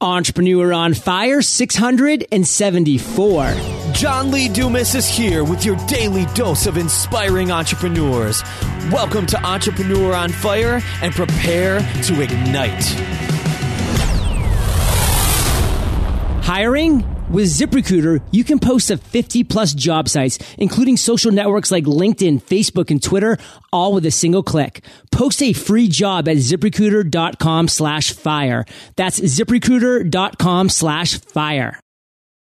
Entrepreneur on Fire 674. John Lee Dumas is here with your daily dose of inspiring entrepreneurs. Welcome to Entrepreneur on Fire and prepare to ignite. Hiring? With ZipRecruiter, you can post to 50 plus job sites, including social networks like LinkedIn, Facebook, and Twitter, all with a single click. Post a free job at ziprecruiter.com slash fire. That's ziprecruiter.com slash fire.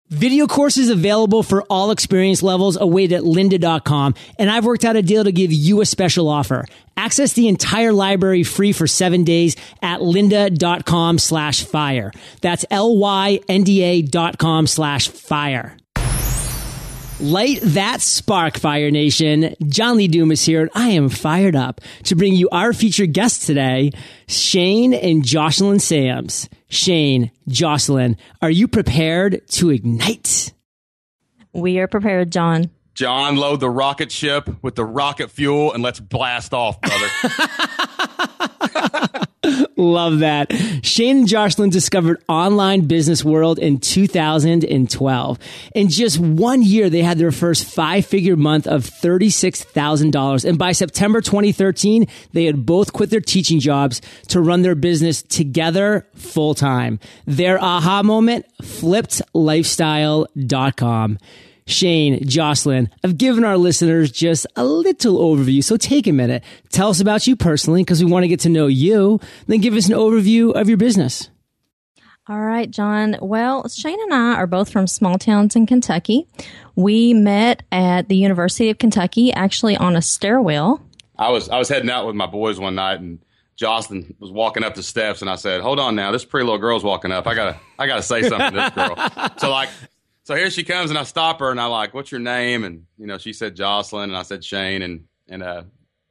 Video courses available for all experience levels await at lynda.com, and I've worked out a deal to give you a special offer. Access the entire library free for seven days at lynda.com slash fire. That's L-Y-N-D-A dot com slash fire. Light that spark, Fire Nation. John Lee Dumas here, and I am fired up to bring you our featured guests today, Shane and Jocelyn Sams. Shane, Jocelyn, are you prepared to ignite? We are prepared, John. John, load the rocket ship with the rocket fuel and let's blast off, brother. Love that. Shane and Jocelyn discovered online business world in 2012. In just one year, they had their first five figure month of $36,000. And by September 2013, they had both quit their teaching jobs to run their business together full time. Their aha moment, flippedlifestyle.com. Shane, Jocelyn, I've given our listeners just a little overview, so take a minute. Tell us about you personally because we want to get to know you. Then give us an overview of your business. All right, John. Well, Shane and I are both from small towns in Kentucky. We met at the University of Kentucky, actually on a stairwell. I was I was heading out with my boys one night and Jocelyn was walking up the steps and I said, Hold on now, this pretty little girl's walking up. I gotta I gotta say something to this girl. so like so here she comes and I stop her and I like, What's your name? And you know, she said Jocelyn and I said Shane and and uh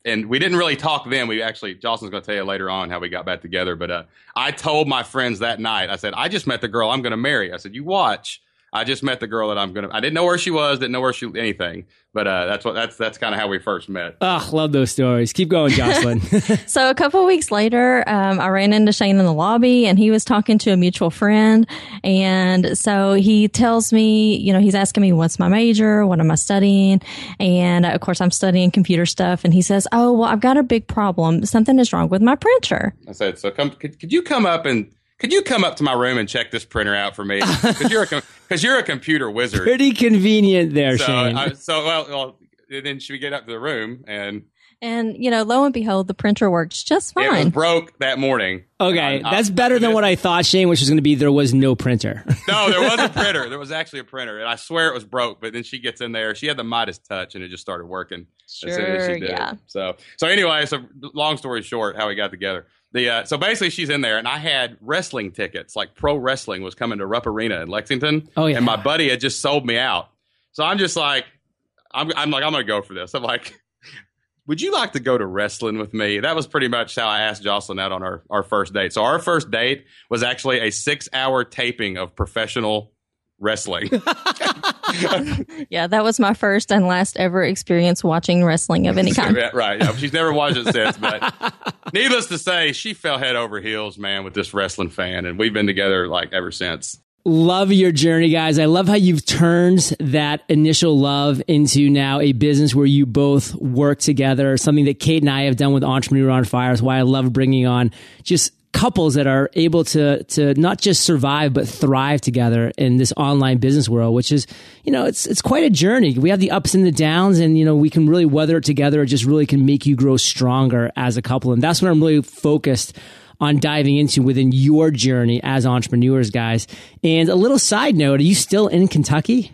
and we didn't really talk then. We actually, Jocelyn's going to tell you later on how we got back together. But uh, I told my friends that night, I said, I just met the girl I'm going to marry. I said, you watch. I just met the girl that I'm gonna. I didn't know where she was, didn't know where she anything, but uh, that's what that's that's kind of how we first met. Oh, love those stories. Keep going, Jocelyn. so a couple weeks later, um, I ran into Shane in the lobby, and he was talking to a mutual friend, and so he tells me, you know, he's asking me what's my major, what am I studying, and uh, of course I'm studying computer stuff, and he says, oh well, I've got a big problem. Something is wrong with my printer. I said, so come, could, could you come up and could you come up to my room and check this printer out for me? Because you're a because you're a computer wizard. Pretty convenient there, so, Shane. I, so well, well, then should we get up to the room and and you know, lo and behold, the printer works just fine. It was broke that morning. Okay, uh, that's better than what I thought, Shane, which was going to be there was no printer. no, there was a printer. There was actually a printer, and I swear it was broke. But then she gets in there. She had the Midas touch, and it just started working. Sure, yeah. So, so anyway, so long story short, how we got together. The uh, so basically she's in there, and I had wrestling tickets. Like pro wrestling was coming to Rupp Arena in Lexington. Oh yeah. And my buddy had just sold me out. So I'm just like, I'm, I'm like, I'm gonna go for this. I'm like, would you like to go to wrestling with me? That was pretty much how I asked Jocelyn out on our, our first date. So our first date was actually a six hour taping of professional wrestling. yeah, that was my first and last ever experience watching wrestling of any kind. yeah, right. Yeah, she's never watched it since, but needless to say, she fell head over heels, man, with this wrestling fan, and we've been together like ever since. Love your journey, guys. I love how you've turned that initial love into now a business where you both work together. Something that Kate and I have done with Entrepreneur on Fire is why I love bringing on just couples that are able to to not just survive but thrive together in this online business world which is you know it's it's quite a journey. We have the ups and the downs and you know we can really weather it together. It just really can make you grow stronger as a couple. And that's what I'm really focused on diving into within your journey as entrepreneurs guys. And a little side note are you still in Kentucky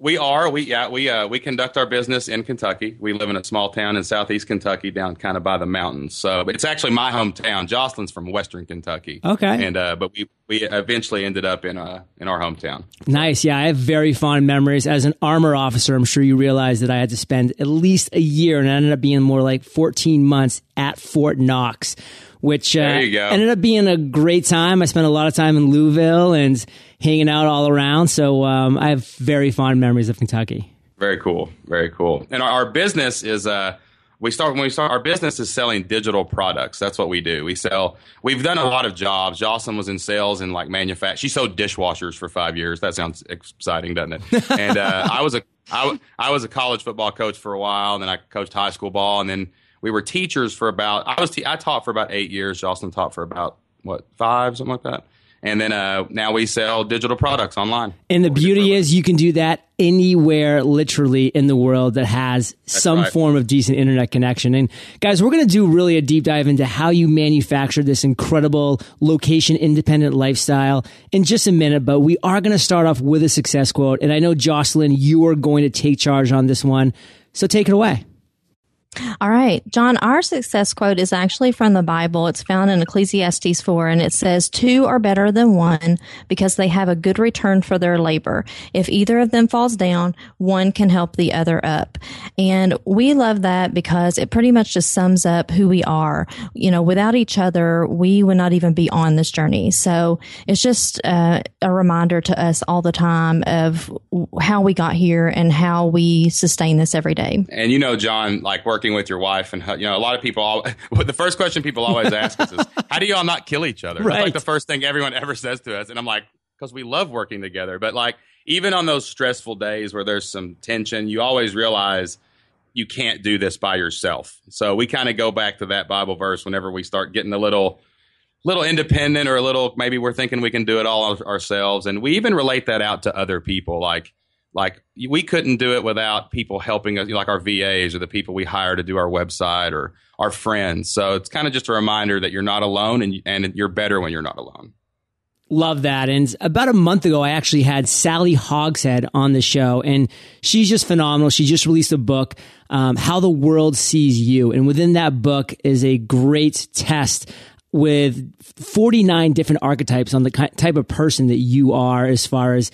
we are. We yeah. We uh, we conduct our business in Kentucky. We live in a small town in southeast Kentucky, down kind of by the mountains. So it's actually my hometown. Jocelyn's from Western Kentucky. Okay. And uh, but we we eventually ended up in uh in our hometown. Nice. Yeah, I have very fond memories as an armor officer. I'm sure you realize that I had to spend at least a year, and it ended up being more like 14 months at Fort Knox which uh, ended up being a great time. I spent a lot of time in Louisville and hanging out all around. So um, I have very fond memories of Kentucky. Very cool. Very cool. And our, our business is uh, we start when we start our business is selling digital products. That's what we do. We sell. We've done a lot of jobs. Jocelyn was in sales and like manufacture. She sold dishwashers for five years. That sounds exciting, doesn't it? And uh, I was a I, I was a college football coach for a while, and then I coached high school ball, and then we were teachers for about. I was I taught for about eight years. Jocelyn taught for about what five something like that and then uh, now we sell digital products online. And the beauty is you can do that anywhere literally in the world that has That's some right. form of decent internet connection. And guys, we're going to do really a deep dive into how you manufacture this incredible location independent lifestyle in just a minute, but we are going to start off with a success quote. And I know Jocelyn, you are going to take charge on this one. So take it away. All right. John, our success quote is actually from the Bible. It's found in Ecclesiastes 4 and it says, two are better than one because they have a good return for their labor. If either of them falls down, one can help the other up. And we love that because it pretty much just sums up who we are. You know, without each other, we would not even be on this journey. So it's just uh, a reminder to us all the time of how we got here and how we sustain this every day. And you know, John, like working working with your wife and you know a lot of people all, the first question people always ask us is how do y'all not kill each other? Right. That's like the first thing everyone ever says to us and i'm like because we love working together but like even on those stressful days where there's some tension you always realize you can't do this by yourself. So we kind of go back to that bible verse whenever we start getting a little little independent or a little maybe we're thinking we can do it all ourselves and we even relate that out to other people like like we couldn't do it without people helping us, like our VAs or the people we hire to do our website or our friends. So it's kind of just a reminder that you're not alone and, and you're better when you're not alone. Love that. And about a month ago, I actually had Sally Hogshead on the show, and she's just phenomenal. She just released a book, um, How the World Sees You. And within that book is a great test with 49 different archetypes on the type of person that you are as far as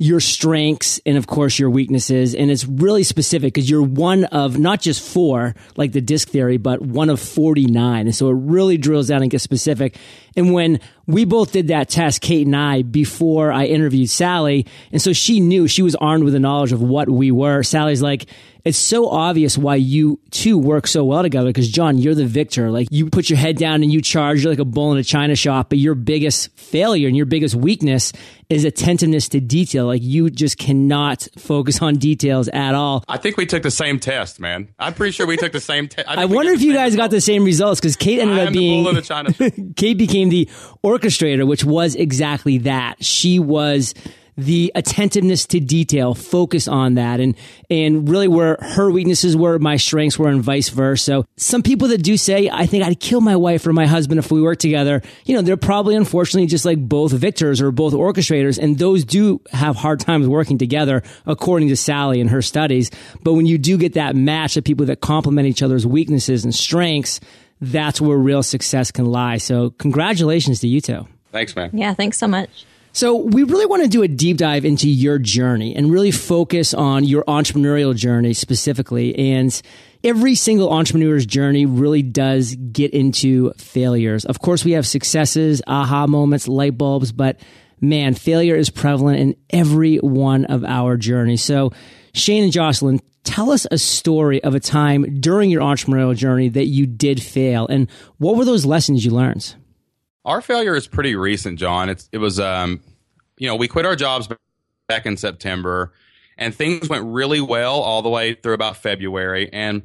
your strengths and of course your weaknesses. And it's really specific because you're one of not just four, like the disc theory, but one of 49. And so it really drills down and gets specific. And when we both did that test, Kate and I, before I interviewed Sally, and so she knew she was armed with the knowledge of what we were. Sally's like, it's so obvious why you two work so well together because John, you're the victor. Like you put your head down and you charge, you're like a bull in a china shop, but your biggest failure and your biggest weakness is attentiveness to detail. Like you just cannot focus on details at all. I think we took the same test, man. I'm pretty sure we took the same test. I, I wonder if you guys got the same results because Kate ended up being bull in the china. Kate became the orchestrator, which was exactly that. She was the attentiveness to detail, focus on that, and and really where her weaknesses were, my strengths were, and vice versa. So some people that do say, I think I'd kill my wife or my husband if we worked together, you know, they're probably unfortunately just like both victors or both orchestrators, and those do have hard times working together, according to Sally and her studies. But when you do get that match of people that complement each other's weaknesses and strengths, that's where real success can lie. So congratulations to you two. Thanks, man. Yeah, thanks so much. So we really want to do a deep dive into your journey and really focus on your entrepreneurial journey specifically. And every single entrepreneur's journey really does get into failures. Of course, we have successes, aha moments, light bulbs, but man, failure is prevalent in every one of our journeys. So Shane and Jocelyn, tell us a story of a time during your entrepreneurial journey that you did fail and what were those lessons you learned? Our failure is pretty recent, John. It's, it was, um, you know, we quit our jobs back in September and things went really well all the way through about February. And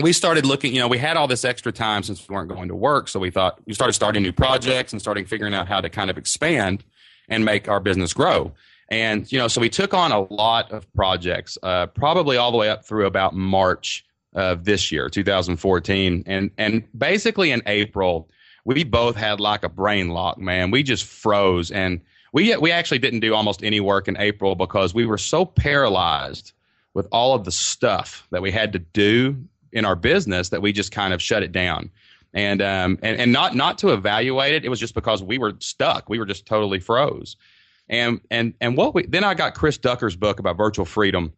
we started looking, you know, we had all this extra time since we weren't going to work. So we thought we started starting new projects and starting figuring out how to kind of expand and make our business grow. And, you know, so we took on a lot of projects, uh, probably all the way up through about March of this year, 2014. And, and basically in April, we both had like a brain lock, man. We just froze, and we we actually didn't do almost any work in April because we were so paralyzed with all of the stuff that we had to do in our business that we just kind of shut it down. And um and, and not not to evaluate it, it was just because we were stuck. We were just totally froze. And and and what we then I got Chris Ducker's book about virtual freedom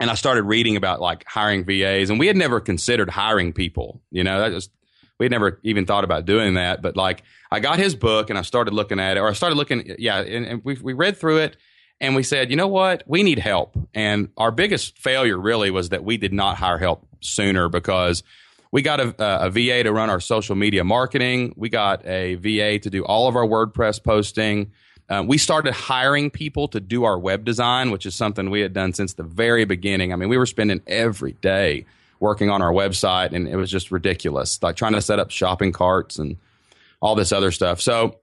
and I started reading about like hiring VAs and we had never considered hiring people. You know, that just we had never even thought about doing that. But like, I got his book and I started looking at it, or I started looking, yeah, and, and we we read through it, And we said, you know what? We need help. And our biggest failure really was that we did not hire help sooner because we got a, a, VA to run our social media marketing. We got a VA to do all of our WordPress posting. Um, we started hiring people to do our web design, which is something we had done since the very beginning. I mean, we were spending every day working on our website, and it was just ridiculous, like trying to set up shopping carts and all this other stuff. So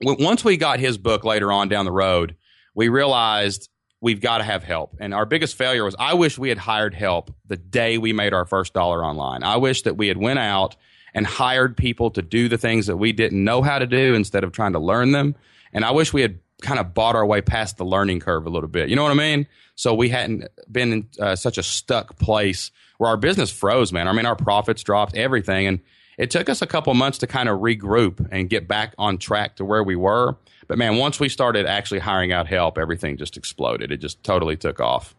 once we got his book later on down the road, we realized we've got to have help. And our biggest failure was I wish we had hired help the day we made our first dollar online. I wish that we had went out and hired people to do the things that we didn't know how to do instead of trying to learn them. And I wish we had kind of bought our way past the learning curve a little bit. You know what I mean? So we hadn't been in uh, such a stuck place where our business froze, man. I mean, our profits dropped, everything. And it took us a couple months to kind of regroup and get back on track to where we were. But man, once we started actually hiring out help, everything just exploded. It just totally took off.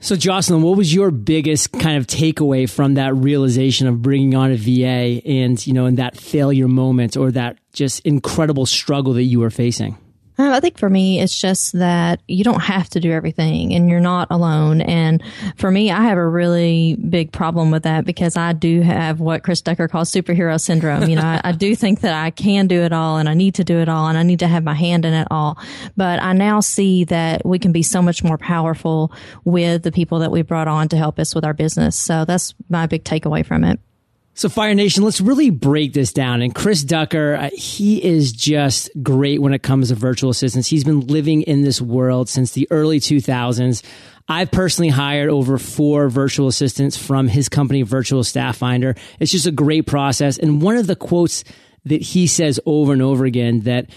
So, Jocelyn, what was your biggest kind of takeaway from that realization of bringing on a VA and, you know, in that failure moment or that just incredible struggle that you were facing? I think for me, it's just that you don't have to do everything and you're not alone. And for me, I have a really big problem with that because I do have what Chris Ducker calls superhero syndrome. You know, I, I, do think that I can do it all and I need to do it all and I need to have my hand in it all. But I now see that we can be so much more powerful with the people that we brought on to help us with our business. So that's my big takeaway from it. So Fire Nation, let's really break this down. And Chris Ducker, uh, he is just great when it comes to virtual assistants. He's been living in this world since the early 2000s. I've personally hired over four virtual assistants from his company, Virtual Staff Finder. It's just a great process. And one of the quotes that he says over and over again that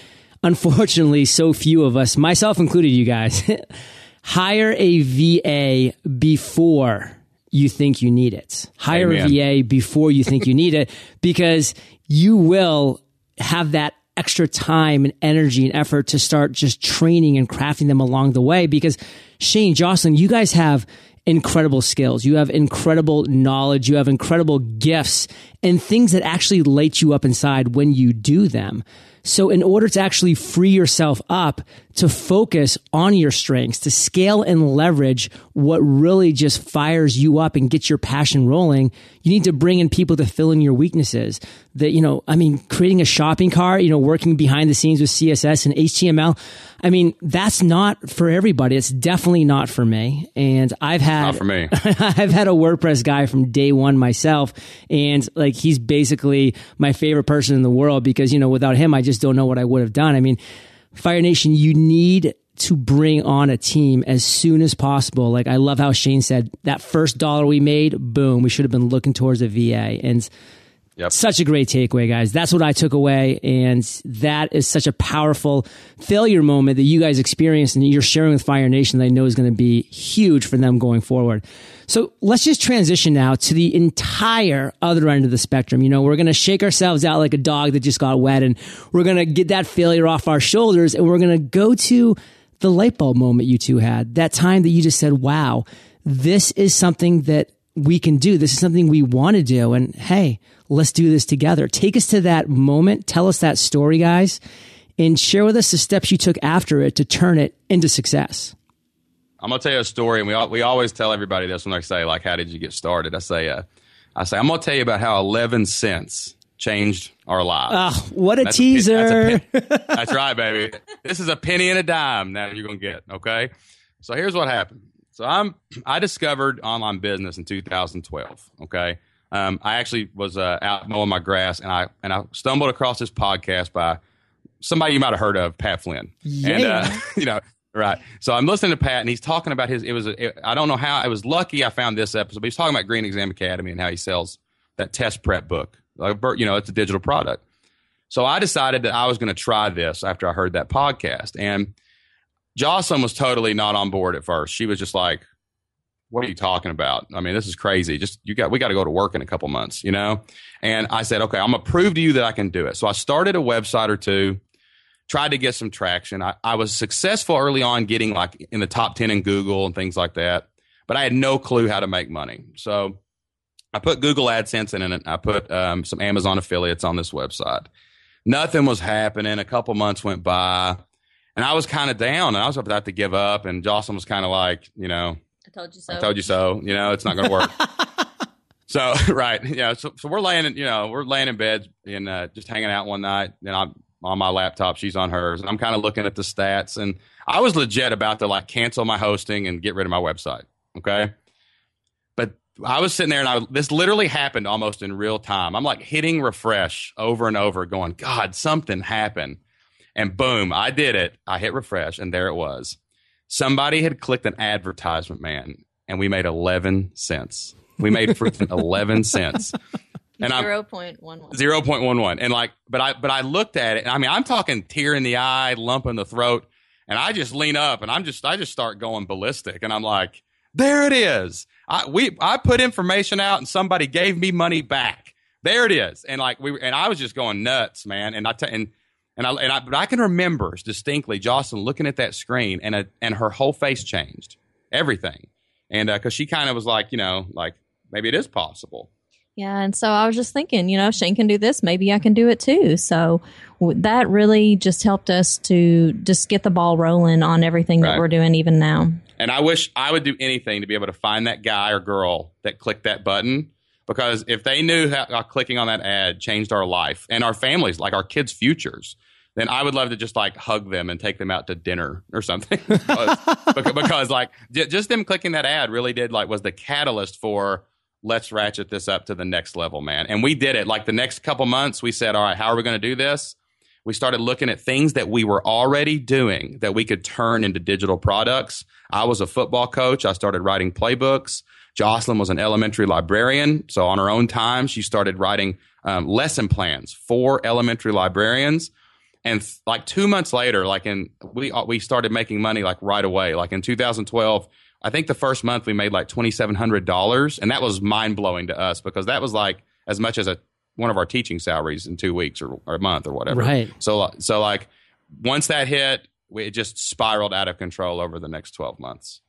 unfortunately so few of us, myself included, you guys, hire a VA before you think you need it. Hire Amen. a VA before you think you need it because you will have that extra time and energy and effort to start just training and crafting them along the way. Because Shane, Jocelyn, you guys have incredible skills. You have incredible knowledge. You have incredible gifts and things that actually light you up inside when you do them. So in order to actually free yourself up to focus on your strengths, to scale and leverage what really just fires you up and gets your passion rolling, you need to bring in people to fill in your weaknesses. That, you know, I mean, creating a shopping cart, you know, working behind the scenes with CSS and HTML. I mean, that's not for everybody. It's definitely not for me. And I've had, not for me. I've had a WordPress guy from day one myself. And like, he's basically my favorite person in the world because, you know, without him, I just don't know what I would have done. I mean, Fire Nation, you need to bring on a team as soon as possible. Like I love how Shane said that first dollar we made, boom, we should have been looking towards a VA. And Yep. Such a great takeaway, guys. That's what I took away. And that is such a powerful failure moment that you guys experienced and you're sharing with Fire Nation that I know is going to be huge for them going forward. So let's just transition now to the entire other end of the spectrum. You know, we're going to shake ourselves out like a dog that just got wet and we're going to get that failure off our shoulders and we're going to go to the light bulb moment you two had. That time that you just said, wow, this is something that we can do. This is something we want to do. And hey, let's do this together. Take us to that moment. Tell us that story, guys, and share with us the steps you took after it to turn it into success. I'm gonna tell you a story, and we we always tell everybody this when I say like, "How did you get started?" I say, uh, "I say I'm gonna tell you about how 11 cents changed our lives." Oh, what a that's teaser! A, that's, a that's right, baby. This is a penny and a dime. Now you're gonna get okay. So here's what happened. So I'm I discovered online business in 2012. Okay, um, I actually was uh, out mowing my grass, and I and I stumbled across this podcast by somebody you might have heard of, Pat Flynn. Yeah. And uh, you know, right. So I'm listening to Pat, and he's talking about his. It was. A, it, I don't know how. I was lucky I found this episode, but he's talking about Green Exam Academy and how he sells that test prep book. Like, you know, it's a digital product. So I decided that I was going to try this after I heard that podcast, and Jocelyn was totally not on board at first. She was just like, what are you talking about? I mean, this is crazy. Just you got we got to go to work in a couple months, you know? And I said, okay, I'm gonna prove to you that I can do it. So I started a website or two, tried to get some traction. I, I was successful early on getting like in the top 10 in Google and things like that, but I had no clue how to make money. So I put Google AdSense in it. I put um, some Amazon affiliates on this website. Nothing was happening. A couple months went by. And I was kind of down and I was about to give up. And Jocelyn was kind of like, you know, told you so. I told you so. You know, it's not going to work. so, right. Yeah. So, so we're laying, in, you know, we're laying in bed and uh, just hanging out one night. And I'm on my laptop. She's on hers. And I'm kind of looking at the stats. And I was legit about to like cancel my hosting and get rid of my website. Okay. But I was sitting there and I, this literally happened almost in real time. I'm like hitting refresh over and over, going, God, something happened. And boom, I did it. I hit refresh, and there it was. Somebody had clicked an advertisement, man, and we made 11 cents. We made freaking 11 cents. And zero point one one. Zero point one one. And like, but I but I looked at it, and I mean, I'm talking tear in the eye, lump in the throat, and I just lean up, and I'm just I just start going ballistic, and I'm like, there it is. I we I put information out, and somebody gave me money back. There it is, and like we and I was just going nuts, man. And I t- and and I, and I, but I can remember distinctly Jocelyn looking at that screen and a, and her whole face changed, everything, and because uh, she kind of was like, you know, like maybe it is possible. Yeah, and so I was just thinking, you know, Shane can do this, maybe I can do it too. So that really just helped us to just get the ball rolling on everything right. that we're doing even now. And I wish I would do anything to be able to find that guy or girl that clicked that button because if they knew how clicking on that ad changed our life and our families, like our kids' futures, then I would love to just like hug them and take them out to dinner or something. because, because, like just them clicking that ad really did like was the catalyst for let's ratchet this up to the next level, man. And we did it. Like the next couple months, we said, all right, how are we going to do this? We started looking at things that we were already doing that we could turn into digital products. I was a football coach. I started writing playbooks. Jocelyn was an elementary librarian. So on her own time, she started writing um, lesson plans for elementary librarians and th- like two months later, like in we uh, we started making money like right away. Like in 2012, I think the first month we made like twenty seven hundred dollars, and that was mind blowing to us because that was like as much as a one of our teaching salaries in two weeks or, or a month or whatever. Right. So so like once that hit, we, it just spiraled out of control over the next twelve months.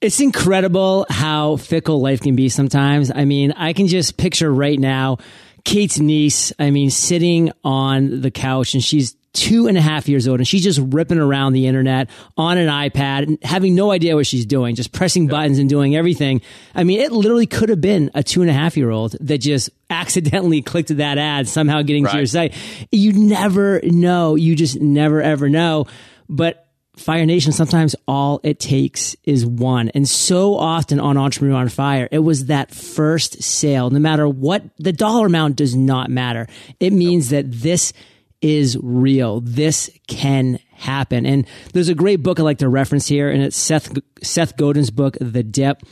It's incredible how fickle life can be sometimes. I mean, I can just picture right now Kate's niece, I mean, sitting on the couch and she's two and a half years old and she's just ripping around the internet on an iPad and having no idea what she's doing, just pressing yeah. buttons and doing everything. I mean, it literally could have been a two and a half year old that just accidentally clicked that ad, somehow getting right. to your site. You never know. You just never ever know. But Fire Nation, sometimes all it takes is one. And so often on Entrepreneur on Fire, it was that first sale. No matter what, the dollar amount does not matter. It means that this is real. This can happen. And there's a great book I like to reference here, and it's Seth, Seth Godin's book, The Dip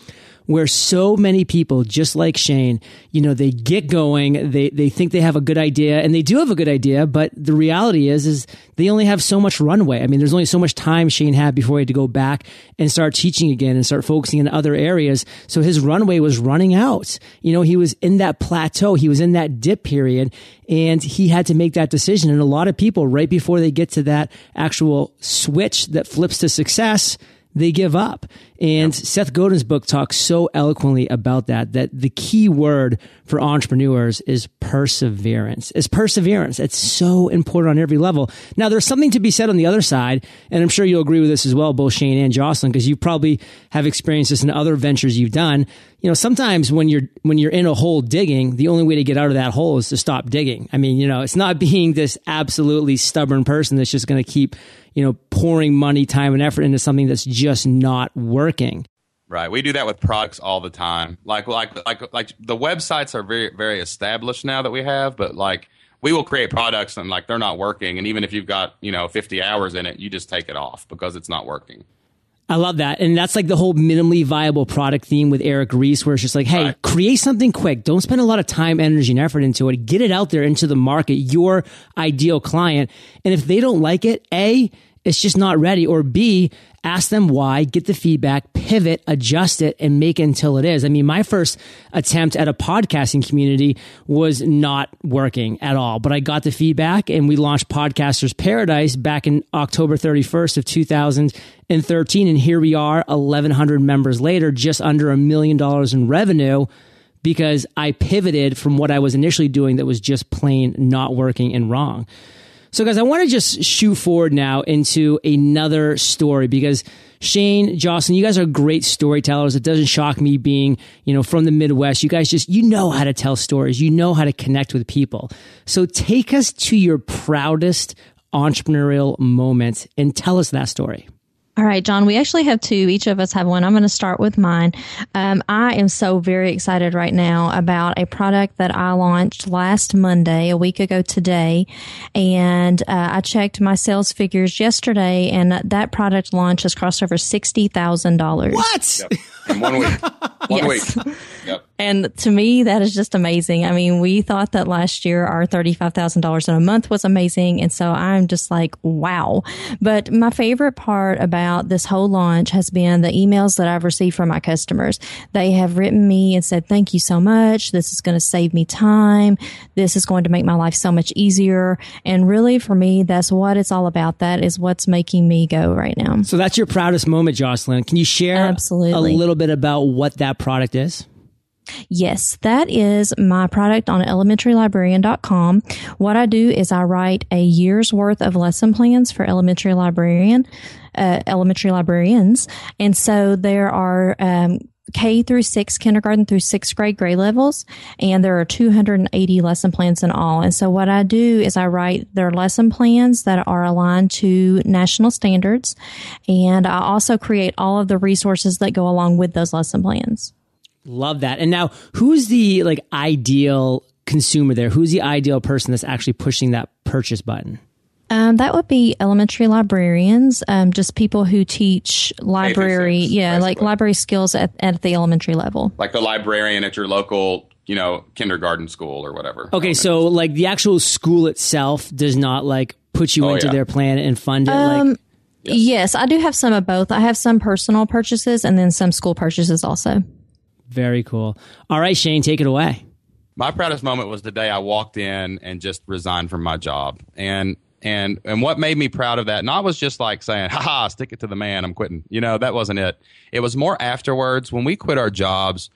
where so many people, just like Shane, you know, they get going, they, they think they have a good idea and they do have a good idea, but the reality is, is they only have so much runway. I mean, there's only so much time Shane had before he had to go back and start teaching again and start focusing in other areas. So his runway was running out. You know, he was in that plateau. He was in that dip period and he had to make that decision. And a lot of people right before they get to that actual switch that flips to success, they give up. And yep. Seth Godin's book talks so eloquently about that, that the key word for entrepreneurs is perseverance. Is perseverance. It's so important on every level. Now, there's something to be said on the other side, and I'm sure you'll agree with this as well, both Shane and Jocelyn, because you probably have experienced this in other ventures you've done. You know, sometimes when you're when you're in a hole digging, the only way to get out of that hole is to stop digging. I mean, you know, it's not being this absolutely stubborn person that's just going to keep, you know, pouring money, time, and effort into something that's just not working. Right. We do that with products all the time. Like like like like the websites are very very established now that we have, but like we will create products and like they're not working and even if you've got, you know, 50 hours in it, you just take it off because it's not working. I love that. And that's like the whole minimally viable product theme with Eric Ries, where it's just like, hey, right. create something quick. Don't spend a lot of time, energy, and effort into it. Get it out there into the market, your ideal client. And if they don't like it, A, it's just not ready. Or B, ask them why, get the feedback, pivot, adjust it, and make it until it is. I mean, my first attempt at a podcasting community was not working at all, but I got the feedback and we launched Podcasters Paradise back in October 31st of 2013. And here we are, 1100 members later, just under a million dollars in revenue because I pivoted from what I was initially doing that was just plain not working and wrong. So, guys, I want to just shoot forward now into another story because Shane, Jocelyn, you guys are great storytellers. It doesn't shock me being, you know, from the Midwest. You guys just, you know how to tell stories. You know how to connect with people. So take us to your proudest entrepreneurial moment and tell us that story. All right, John, we actually have two. Each of us have one. I'm going to start with mine. Um, I am so very excited right now about a product that I launched last Monday, a week ago today. And uh, I checked my sales figures yesterday, and that product launch has crossed over $60,000. What? Yep. In one week. One Yes. week. Yep. And to me, that is just amazing. I mean, we thought that last year our $35,000 in a month was amazing. And so I'm just like, wow. But my favorite part about this whole launch has been the emails that I've received from my customers. They have written me and said, thank you so much. This is going to save me time. This is going to make my life so much easier. And really for me, that's what it's all about. That is what's making me go right now. So that's your proudest moment, Jocelyn. Can you share Absolutely. a little bit about what that product is? Yes, that is my product on elementarylibrarian.com. What I do is I write a year's worth of lesson plans for elementary librarian, uh, elementary librarians. And so there are, um, K through six, kindergarten through sixth grade grade levels, and there are 280 lesson plans in all. And so what I do is I write their lesson plans that are aligned to national standards, and I also create all of the resources that go along with those lesson plans. Love that. And now, who's the like ideal consumer there? Who's the ideal person that's actually pushing that purchase button? Um, that would be elementary librarians, um, just people who teach library, six, yeah, like library skills at, at the elementary level. Like the librarian at your local, you know, kindergarten school or whatever. Okay, so like the actual school itself does not like put you Oh, into yeah. their plan and fund it. Um, like, Yes, I do have some of both. I have some personal purchases and then some school purchases also. very cool. All right, Shane, take it away. my proudest moment was the day I walked in and just resigned from my job. And and and what made me proud of that not was just like saying, "Ha ha, stick it to the man, I'm quitting." You know, that wasn't it. It was more afterwards when we quit our jobs.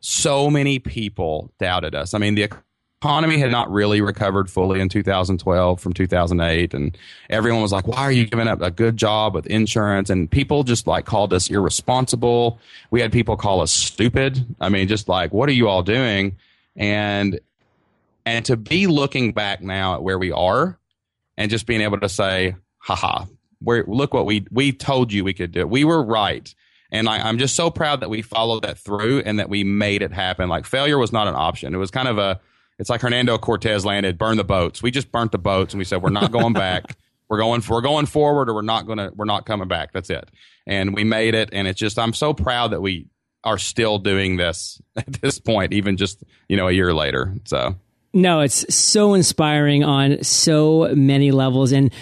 So many people doubted us. I mean, the economy had not really recovered fully in 2012 from 2008 and everyone was like why are you giving up a good job with insurance and people just like called us irresponsible we had people call us stupid i mean just like what are you all doing and and to be looking back now at where we are and just being able to say haha. Where look what we we told you we could do. We were right. And I, i'm just so proud that we followed that through and that we made it happen. Like failure was not an option. It was kind of a it's like hernando cortez landed burn the boats. We just burnt the boats and we said we're not going back. We're going we're going forward or we're not going to we're not coming back. That's it. And we made it and it's just i'm so proud that we are still doing this at this point even just you know a year later. So No, it's so inspiring on so many levels. And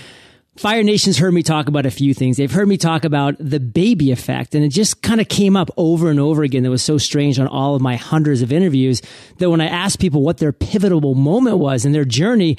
Fire Nation's heard me talk about a few things. They've heard me talk about the baby effect, and it just kind of came up over and over again. That was so strange on all of my hundreds of interviews that when I asked people what their pivotal moment was in their journey,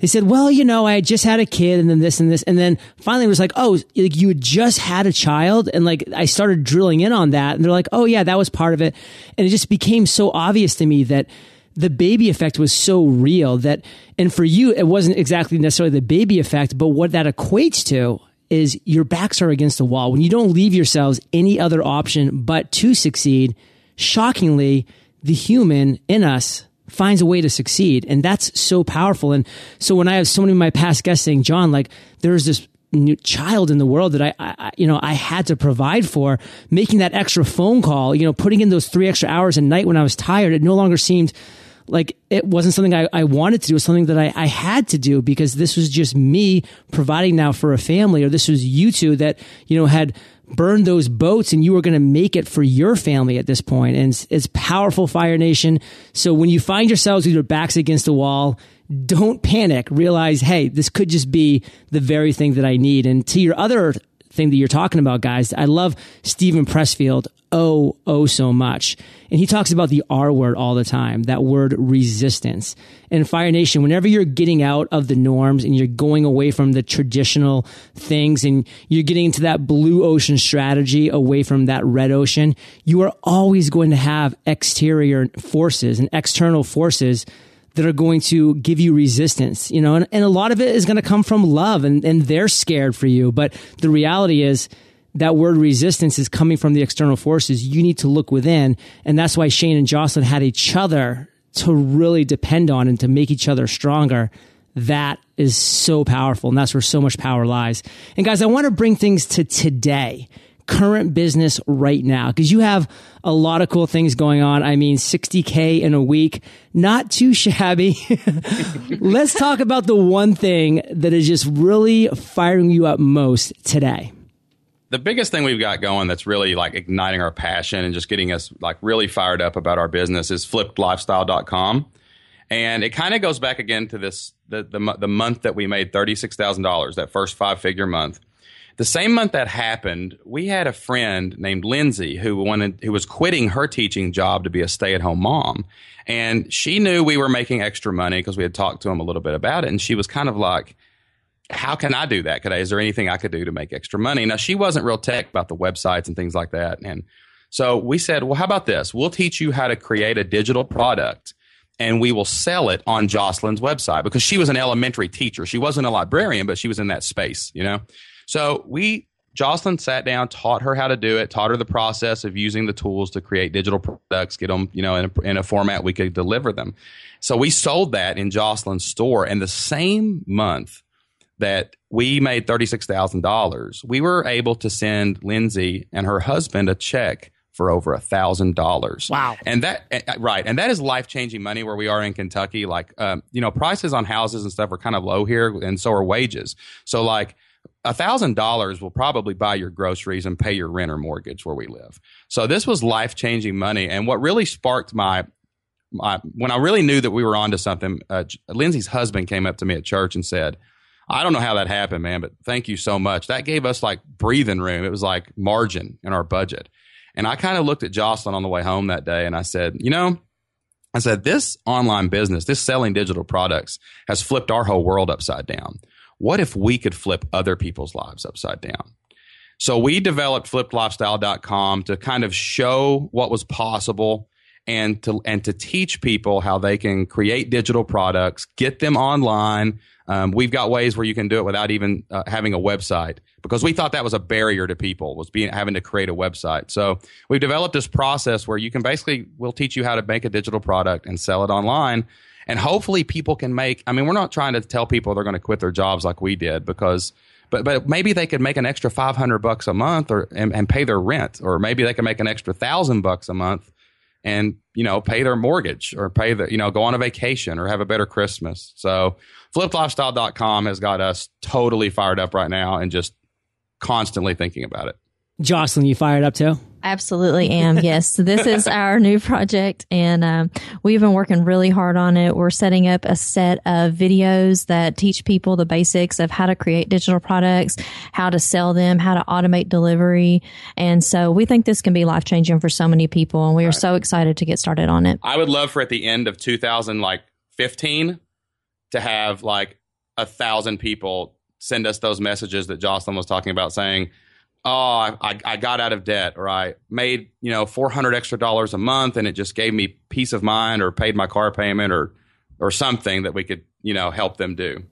they said, well, you know, I just had a kid and then this and this. And then finally it was like, oh, like you just had a child. And like I started drilling in on that. And they're like, oh, yeah, that was part of it. And it just became so obvious to me that the baby effect was so real that, and for you, it wasn't exactly necessarily the baby effect, but what that equates to is your backs are against the wall. When you don't leave yourselves any other option but to succeed, shockingly, the human in us finds a way to succeed. And that's so powerful. And so when I have so many of my past guests saying, John, like there's this new child in the world that I, I, you know, I had to provide for making that extra phone call, you know, putting in those three extra hours a night when I was tired. It no longer seemed like it wasn't something I, I wanted to do. It was something that I, I had to do because this was just me providing now for a family, or this was you two that, you know, had burned those boats and you were going to make it for your family at this point. And it's, it's powerful, Fire Nation. So when you find yourselves with your backs against the wall, don't panic. Realize, hey, this could just be the very thing that I need. And to your other thing that you're talking about, guys, I love Steven Pressfield oh, oh so much. And he talks about the R word all the time, that word resistance. And Fire Nation, whenever you're getting out of the norms and you're going away from the traditional things and you're getting into that blue ocean strategy away from that red ocean, you are always going to have exterior forces and external forces that are going to give you resistance, you know, and, and a lot of it is going to come from love and, and they're scared for you. But the reality is that word resistance is coming from the external forces. You need to look within. And that's why Shane and Jocelyn had each other to really depend on and to make each other stronger. That is so powerful. And that's where so much power lies. And guys, I want to bring things to today current business right now? Because you have a lot of cool things going on. I mean, 60K in a week, not too shabby. Let's talk about the one thing that is just really firing you up most today. The biggest thing we've got going that's really like igniting our passion and just getting us like really fired up about our business is flippedlifestyle.com. And it kind of goes back again to this the, the, the month that we made $36,000, that first five figure month. The same month that happened, we had a friend named Lindsay who wanted who was quitting her teaching job to be a stay-at-home mom. And she knew we were making extra money because we had talked to him a little bit about it. And she was kind of like, how can I do that? Could I, is there anything I could do to make extra money? Now she wasn't real tech about the websites and things like that. And so we said, well, how about this? We'll teach you how to create a digital product and we will sell it on Jocelyn's website because she was an elementary teacher. She wasn't a librarian, but she was in that space, you know? So we Jocelyn sat down, taught her how to do it, taught her the process of using the tools to create digital products, get them, you know, in a, in a, format we could deliver them. So we sold that in Jocelyn's store. And the same month that we made $36,000, we were able to send Lindsay and her husband a check for over a thousand dollars. Wow. And that, eh, eh, right. And that is life changing money where we are in Kentucky. Like, um, you know, prices on houses and stuff are kind of low here and so are wages. So like, a thousand dollars will probably buy your groceries and pay your rent or mortgage where we live. So this was life changing money. And what really sparked my, my, when I really knew that we were onto something, uh, Lindsay's husband came up to me at church and said, I don't know how that happened, man, but thank you so much. That gave us like breathing room. It was like margin in our budget. And I kind of looked at Jocelyn on the way home that day and I said, you know, I said, this online business, this selling digital products has flipped our whole world upside down what if we could flip other people's lives upside down? So we developed flippedlifestyle.com to kind of show what was possible and to and to teach people how they can create digital products, get them online. Um, we've got ways where you can do it without even uh, having a website because we thought that was a barrier to people was being having to create a website. So we've developed this process where you can basically we'll teach you how to make a digital product and sell it online and hopefully people can make i mean we're not trying to tell people they're going to quit their jobs like we did because but but maybe they could make an extra 500 bucks a month or and, and pay their rent or maybe they can make an extra 1000 bucks a month and you know pay their mortgage or pay the you know go on a vacation or have a better christmas. So flippedlifestyle.com has got us totally fired up right now and just constantly thinking about it. Jocelyn you fired up too Absolutely am. Yes. So this is our new project and um, we've been working really hard on it. We're setting up a set of videos that teach people the basics of how to create digital products, how to sell them, how to automate delivery. And so we think this can be life changing for so many people and we are right. so excited to get started on it. I would love for at the end of 2015 to have like a thousand people send us those messages that Jocelyn was talking about saying, oh, I, I got out of debt or I made, you know, 400 extra dollars a month and it just gave me peace of mind or paid my car payment or, or something that we could, you know, help them do.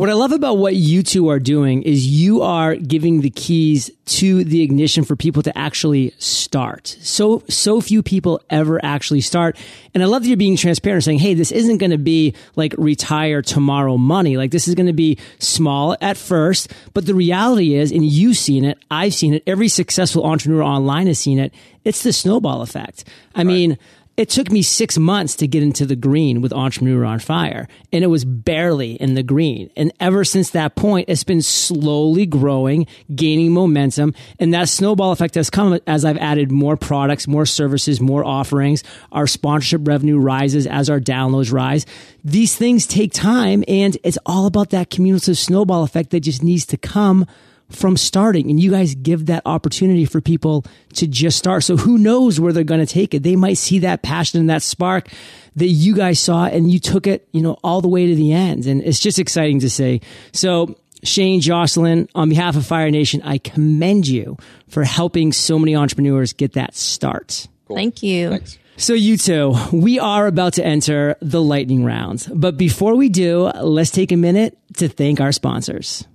What I love about what you two are doing is you are giving the keys to the ignition for people to actually start. So, so few people ever actually start. And I love that you're being transparent saying, Hey, this isn't going to be like retire tomorrow money. Like this is going to be small at first. But the reality is, and you've seen it, I've seen it, every successful entrepreneur online has seen it. It's the snowball effect. I right. mean, it took me six months to get into the green with Entrepreneur on Fire, and it was barely in the green. And ever since that point, it's been slowly growing, gaining momentum, and that snowball effect has come as I've added more products, more services, more offerings. Our sponsorship revenue rises as our downloads rise. These things take time, and it's all about that cumulative snowball effect that just needs to come from starting and you guys give that opportunity for people to just start. So who knows where they're going to take it? They might see that passion and that spark that you guys saw and you took it, you know, all the way to the end. And it's just exciting to see. So Shane, Jocelyn, on behalf of Fire Nation, I commend you for helping so many entrepreneurs get that start. Cool. Thank you. Thanks. So you two, we are about to enter the lightning round. But before we do, let's take a minute to thank our sponsors.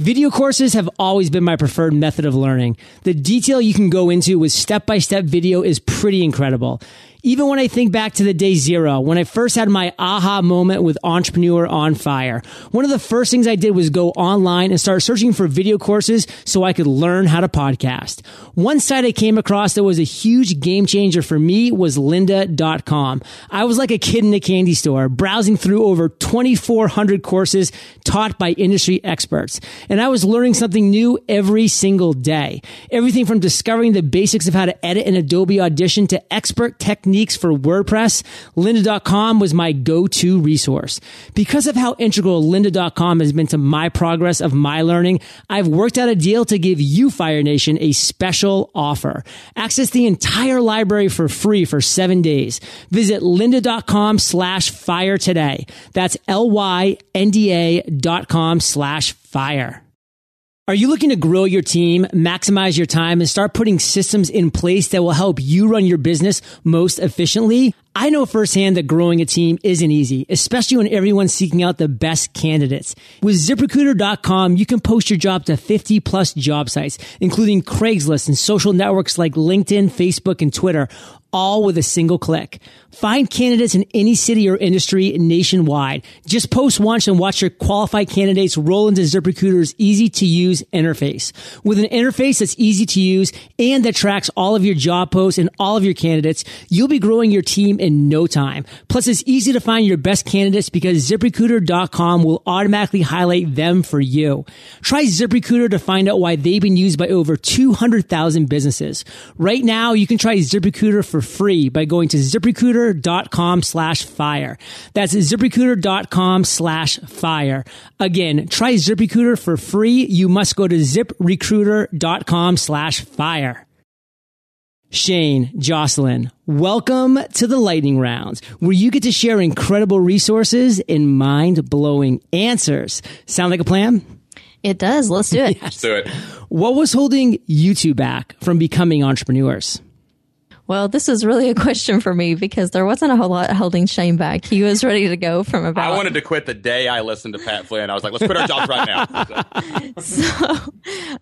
Video courses have always been my preferred method of learning. The detail you can go into with step-by-step video is pretty incredible. Even when I think back to the day zero, when I first had my aha moment with Entrepreneur on Fire, one of the first things I did was go online and start searching for video courses so I could learn how to podcast. One site I came across that was a huge game changer for me was lynda.com. I was like a kid in a candy store, browsing through over 2,400 courses taught by industry experts. And I was learning something new every single day. Everything from discovering the basics of how to edit in Adobe Audition to expert techniques techniques for WordPress, lynda.com was my go-to resource. Because of how integral lynda.com has been to my progress of my learning, I've worked out a deal to give you Fire Nation a special offer. Access the entire library for free for seven days. Visit lynda.com slash fire today. That's L-Y-N-D-A dot com slash fire. Are you looking to grow your team, maximize your time, and start putting systems in place that will help you run your business most efficiently? I know firsthand that growing a team isn't easy, especially when everyone's seeking out the best candidates. With ziprecruiter.com, you can post your job to 50 plus job sites, including Craigslist and social networks like LinkedIn, Facebook, and Twitter, all with a single click. Find candidates in any city or industry nationwide. Just post once and watch your qualified candidates roll into ZipRecruiter's easy to use interface. With an interface that's easy to use and that tracks all of your job posts and all of your candidates, you'll be growing your team in no time. Plus, it's easy to find your best candidates because ZipRecruiter.com will automatically highlight them for you. Try ZipRecruiter to find out why they've been used by over 200,000 businesses. Right now, you can try ZipRecruiter for free by going to ziprecruiter.com slash fire. That's ziprecruiter.com slash fire. Again, try ZipRecruiter for free. You must go to ziprecruiter.com slash fire. Shane, Jocelyn, welcome to the lightning rounds where you get to share incredible resources and mind blowing answers. Sound like a plan? It does. Let's do it. Let's do it. What was holding you two back from becoming entrepreneurs? Well, this is really a question for me because there wasn't a whole lot holding Shane back. He was ready to go from about. I wanted to quit the day I listened to Pat Flynn. I was like, let's quit our jobs right now. So, so,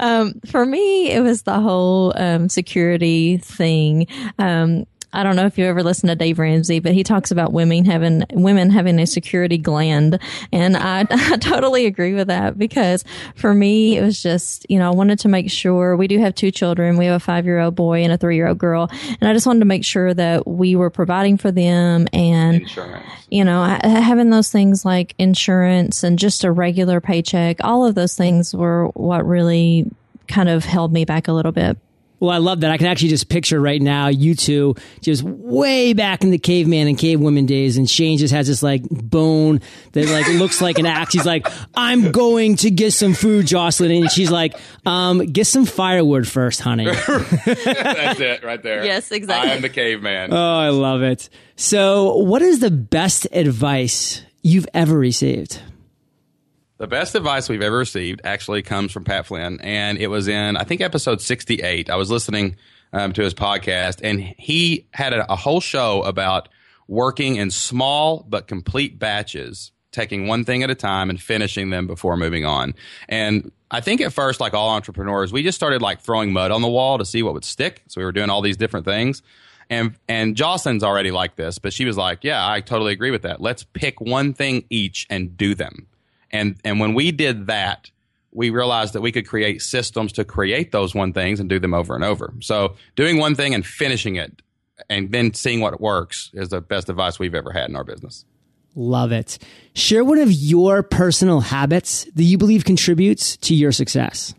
um, for me, it was the whole um, security thing. Um, I don't know if you ever listen to Dave Ramsey, but he talks about women having women having a security gland, and I, I totally agree with that because for me it was just you know I wanted to make sure we do have two children. We have a five year old boy and a three year old girl, and I just wanted to make sure that we were providing for them and insurance. you know having those things like insurance and just a regular paycheck. All of those things were what really kind of held me back a little bit. Well, I love that. I can actually just picture right now you two just way back in the caveman and cavewoman days, and Shane just has this like bone that like looks like an axe. He's like, "I'm going to get some food, Jocelyn," and she's like, "Um, get some firewood first, honey." That's it right there. Yes, exactly. I am the caveman. oh, I love it. So, what is the best advice you've ever received? The best advice we've ever received actually comes from Pat Flynn, and it was in I think episode sixty-eight. I was listening um, to his podcast, and he had a, a whole show about working in small but complete batches, taking one thing at a time and finishing them before moving on. And I think at first, like all entrepreneurs, we just started like throwing mud on the wall to see what would stick. So we were doing all these different things. And and Jocelyn's already like this, but she was like, "Yeah, I totally agree with that. Let's pick one thing each and do them." And and when we did that, we realized that we could create systems to create those one things and do them over and over. So doing one thing and finishing it and then seeing what works is the best advice we've ever had in our business. Love it. Share one of your personal habits that you believe contributes to your success.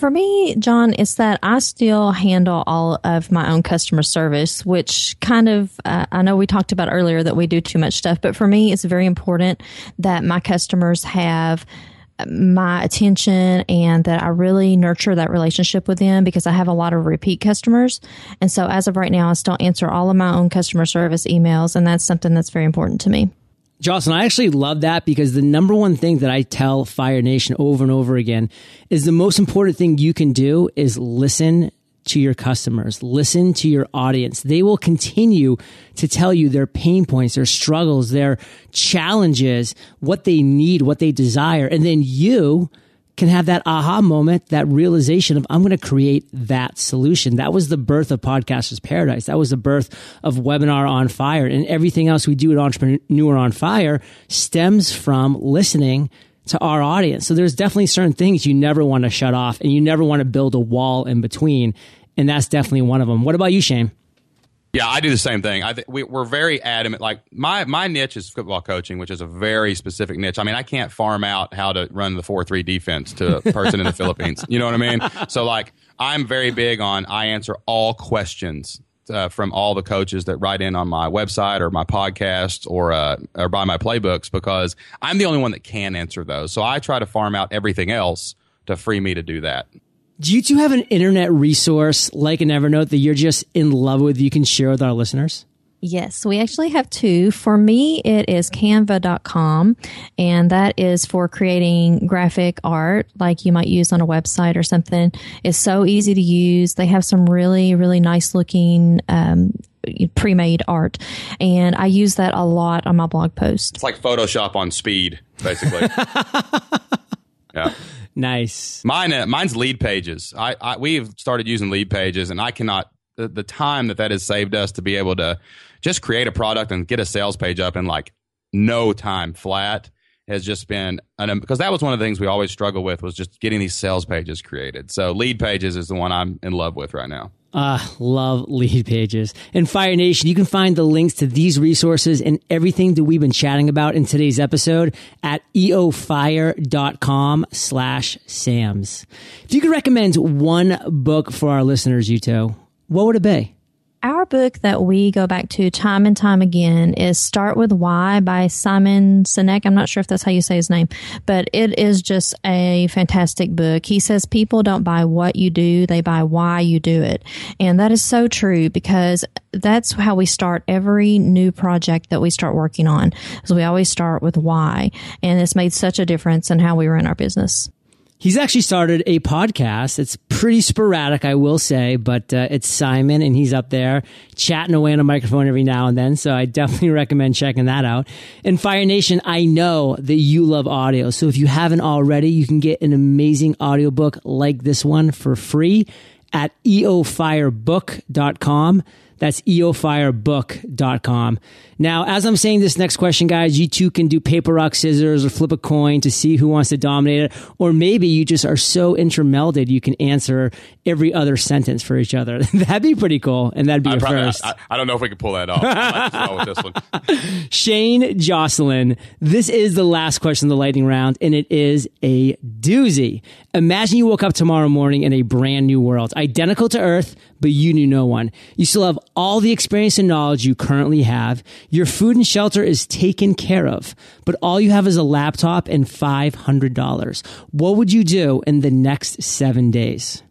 For me, John, it's that I still handle all of my own customer service, which kind of, uh, I know we talked about earlier that we do too much stuff, but for me, it's very important that my customers have my attention and that I really nurture that relationship with them because I have a lot of repeat customers. And so as of right now, I still answer all of my own customer service emails. And that's something that's very important to me. Jocelyn, I actually love that because the number one thing that I tell Fire Nation over and over again is the most important thing you can do is listen to your customers. Listen to your audience. They will continue to tell you their pain points, their struggles, their challenges, what they need, what they desire. And then you can have that aha moment, that realization of I'm going to create that solution. That was the birth of Podcasters Paradise. That was the birth of Webinar on Fire and everything else we do at Entrepreneur on Fire stems from listening to our audience. So there's definitely certain things you never want to shut off and you never want to build a wall in between. And that's definitely one of them. What about you, Shane? Yeah, I do the same thing. I th- we, are very adamant. Like my my niche is football coaching, which is a very specific niche. I mean, I can't farm out how to run the four three defense to a person in the Philippines. You know what I mean? So like, I'm very big on I answer all questions uh, from all the coaches that write in on my website or my podcast or uh, or buy my playbooks because I'm the only one that can answer those. So I try to farm out everything else to free me to do that. Do you two have an internet resource like an Evernote that you're just in love with you can share with our listeners? Yes, we actually have two. For me, it is canva.com, and that is for creating graphic art like you might use on a website or something. It's so easy to use. They have some really, really nice looking um, pre-made art and i use that a lot on my blog post it's like photoshop on speed basically yeah Nice. Mine, uh, mine's Leadpages. I, I we've started using lead pages, and I cannot the, the time that that has saved us to be able to just create a product and get a sales page up in like no time flat has just been because that was one of the things we always struggle with was just getting these sales pages created. So lead pages is the one I'm in love with right now. Uh, love lead pages. And Fire Nation, you can find the links to these resources and everything that we've been chatting about in today's episode at eofire.com slash Sams. If you could recommend one book for our listeners, Yuto, what would it be? Our book that we go back to time and time again is Start with Why by Simon Sinek. I'm not sure if that's how you say his name, but it is just a fantastic book. He says people don't buy what you do, they buy why you do it. And that is so true because that's how we start every new project that we start working on. So we always start with why. And it's made such a difference in how we run our business. He's actually started a podcast. It's pretty sporadic, I will say, but uh, it's Simon and he's up there chatting away on a microphone every now and then. So I definitely recommend checking that out. And Fire Nation, I know that you love audio. So if you haven't already, you can get an amazing audiobook like this one for free at eofirebook.com. That's eofirebook.com. Now, as I'm saying this next question, guys, you two can do paper, rock, scissors or flip a coin to see who wants to dominate it. Or maybe you just are so intermelded you can answer every other sentence for each other. that'd be pretty cool. And that'd be I a probably, first. I, I, don't know if we can pull that off. I with this one. Shane Jocelyn, this is the last question of the lightning round, and it is a doozy. Imagine you woke up tomorrow morning in a brand new world, identical to Earth, but you knew no one. You still have all the experience and knowledge you currently have. Your food and shelter is taken care of, but all you have is a laptop and $500. What would you do in the next seven days?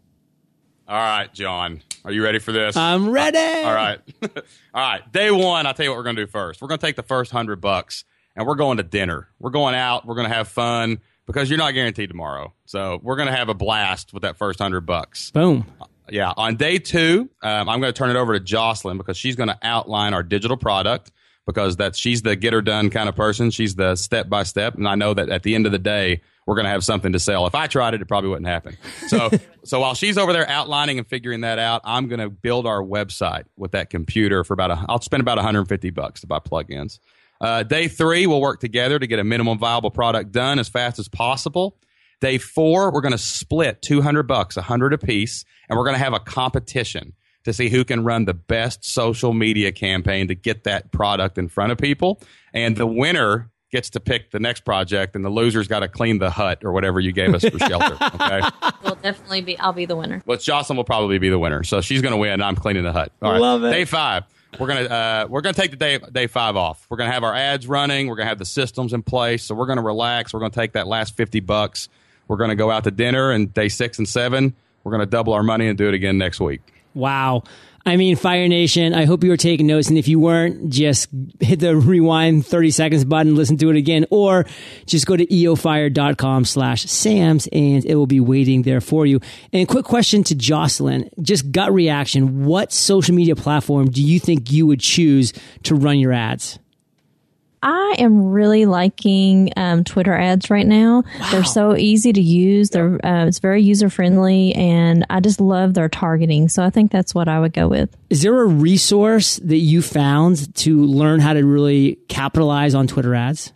All right, John. Are you ready for this? I'm ready. All right. all right. Day one, I'll tell you what we're going to do first. We're going to take the first hundred bucks and we're going to dinner. We're going out. We're going to have fun because you're not guaranteed tomorrow. So we're going to have a blast with that first hundred bucks. Boom. Yeah. On day two, um, I'm going to turn it over to Jocelyn because she's going to outline our digital product because that's she's the get her done kind of person. She's the step by step, and I know that at the end of the day, we're going to have something to sell. If I tried it, it probably wouldn't happen. So, so while she's over there outlining and figuring that out, I'm going to build our website with that computer for about a, I'll spend about 150 bucks to buy plugins. Uh, day three, we'll work together to get a minimum viable product done as fast as possible. Day four, we're going to split 200 bucks, 100 a piece, and we're going to have a competition to see who can run the best social media campaign to get that product in front of people. And the winner gets to pick the next project, and the loser's got to clean the hut or whatever you gave us for shelter. Okay. We'll definitely be. I'll be the winner. Well, Jocelyn will probably be the winner, so she's going to win. I'm cleaning the hut. All right. Love it. Day five. We're gonna uh, we're gonna take the day day five off. We're gonna have our ads running. We're gonna have the systems in place. So we're gonna relax. We're gonna take that last fifty bucks we're going to go out to dinner, and day six and seven, we're going to double our money and do it again next week. Wow. I mean, Fire Nation, I hope you were taking notes. And if you weren't, just hit the rewind 30 seconds button, listen to it again, or just go to eofire.com slash SAMS and it will be waiting there for you. And quick question to Jocelyn, just gut reaction. What social media platform do you think you would choose to run your ads? I am really liking um, Twitter ads right now. Wow. They're so easy to use. They're uh, it's very user friendly, and I just love their targeting. So I think that's what I would go with. Is there a resource that you found to learn how to really capitalize on Twitter ads?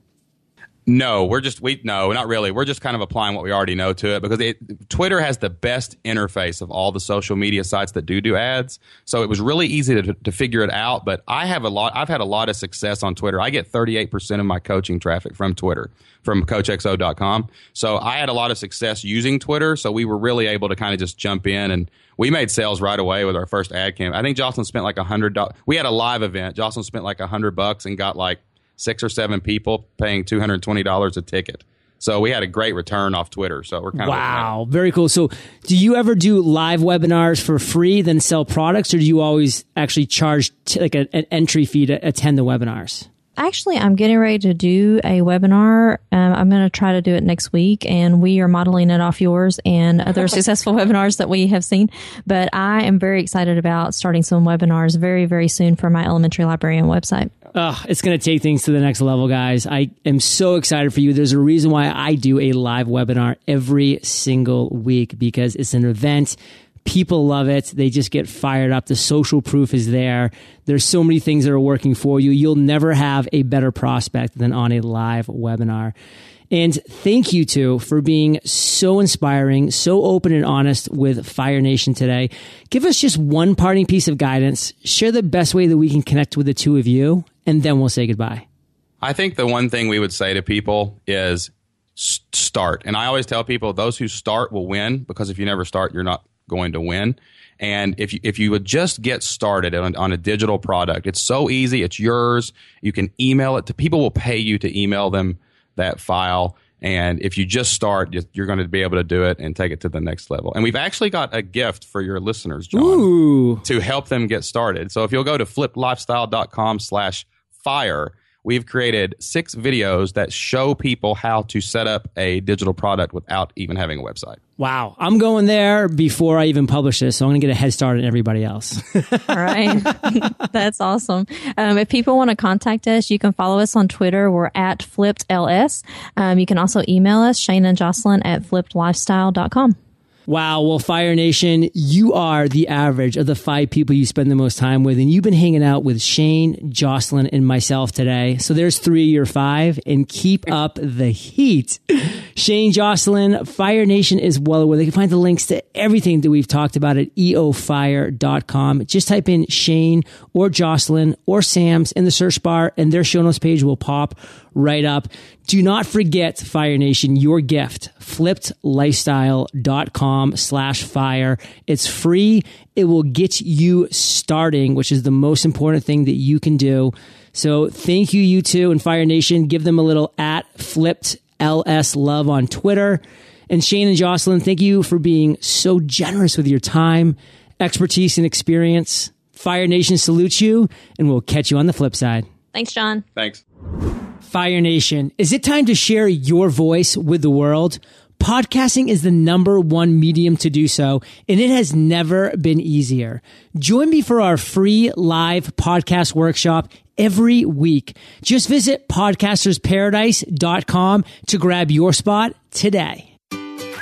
No, we're just we no, not really. We're just kind of applying what we already know to it because it, Twitter has the best interface of all the social media sites that do do ads. So it was really easy to, to figure it out. But I have a lot. I've had a lot of success on Twitter. I get 38 percent of my coaching traffic from Twitter, from CoachXO.com. So I had a lot of success using Twitter. So we were really able to kind of just jump in and we made sales right away with our first ad campaign. I think Jocelyn spent like a hundred. We had a live event. Jocelyn spent like a hundred bucks and got like six or seven people paying two hundred twenty dollars a ticket. So we had a great return off Twitter. So we're kind wow, of wow, very cool. So do you ever do live webinars for free, then sell products, or do you always actually charge t- like a, an entry fee to attend the webinars? Actually, I'm getting ready to do a webinar. Um, I'm going to try to do it next week, and we are modeling it off yours and other successful webinars that we have seen. But I am very excited about starting some webinars very, very soon for my elementary librarian website. It's going to take things to the next level, guys. I am so excited for you. There's a reason why I do a live webinar every single week because it's an event. People love it. They just get fired up. The social proof is there. There's so many things that are working for you. You'll never have a better prospect than on a live webinar. And thank you too for being so inspiring, so open and honest with Fire Nation today. Give us just one parting piece of guidance. Share the best way that we can connect with the two of you, and then we'll say goodbye. I think the one thing we would say to people is start. And I always tell people those who start will win because if you never start, you're not going to win. And if you, if you would just get started on, on, a digital product, it's so easy. It's yours. You can email it to people will pay you to email them that file. And if you just start, you're going to be able to do it and take it to the next level. And we've actually got a gift for your listeners, John, Ooh. to help them get started. So if you'll go to flippedlifestyle.com slash fire, we've created six videos that show people how to set up a digital product without even having a website. Wow. I'm going there before I even publish this, so I'm going to get a head start on everybody else. All right. That's awesome. Um, if people want to contact us, you can follow us on Twitter. We're at flippedls. Um, you can also email us, Shane and Jocelyn at flippedlifestyle.com. Wow. Well, Fire Nation, you are the average of the five people you spend the most time with. And you've been hanging out with Shane, Jocelyn, and myself today. So there's three of your five and keep up the heat. Shane, Jocelyn, Fire Nation is well aware. They can find the links to everything that we've talked about at eofire.com. Just type in Shane or Jocelyn or Sams in the search bar and their show notes page will pop right up. Do not forget, Fire Nation, your gift, flippedlifestyle.com slash fire. It's free. It will get you starting, which is the most important thing that you can do. So thank you, you two, and Fire Nation. Give them a little at flipped LS love on Twitter. And Shane and Jocelyn, thank you for being so generous with your time, expertise, and experience. Fire Nation salutes you, and we'll catch you on the flip side. Thanks, John. Thanks. Fire Nation, is it time to share your voice with the world? Podcasting is the number one medium to do so, and it has never been easier. Join me for our free live podcast workshop every week. Just visit podcastersparadise.com to grab your spot today.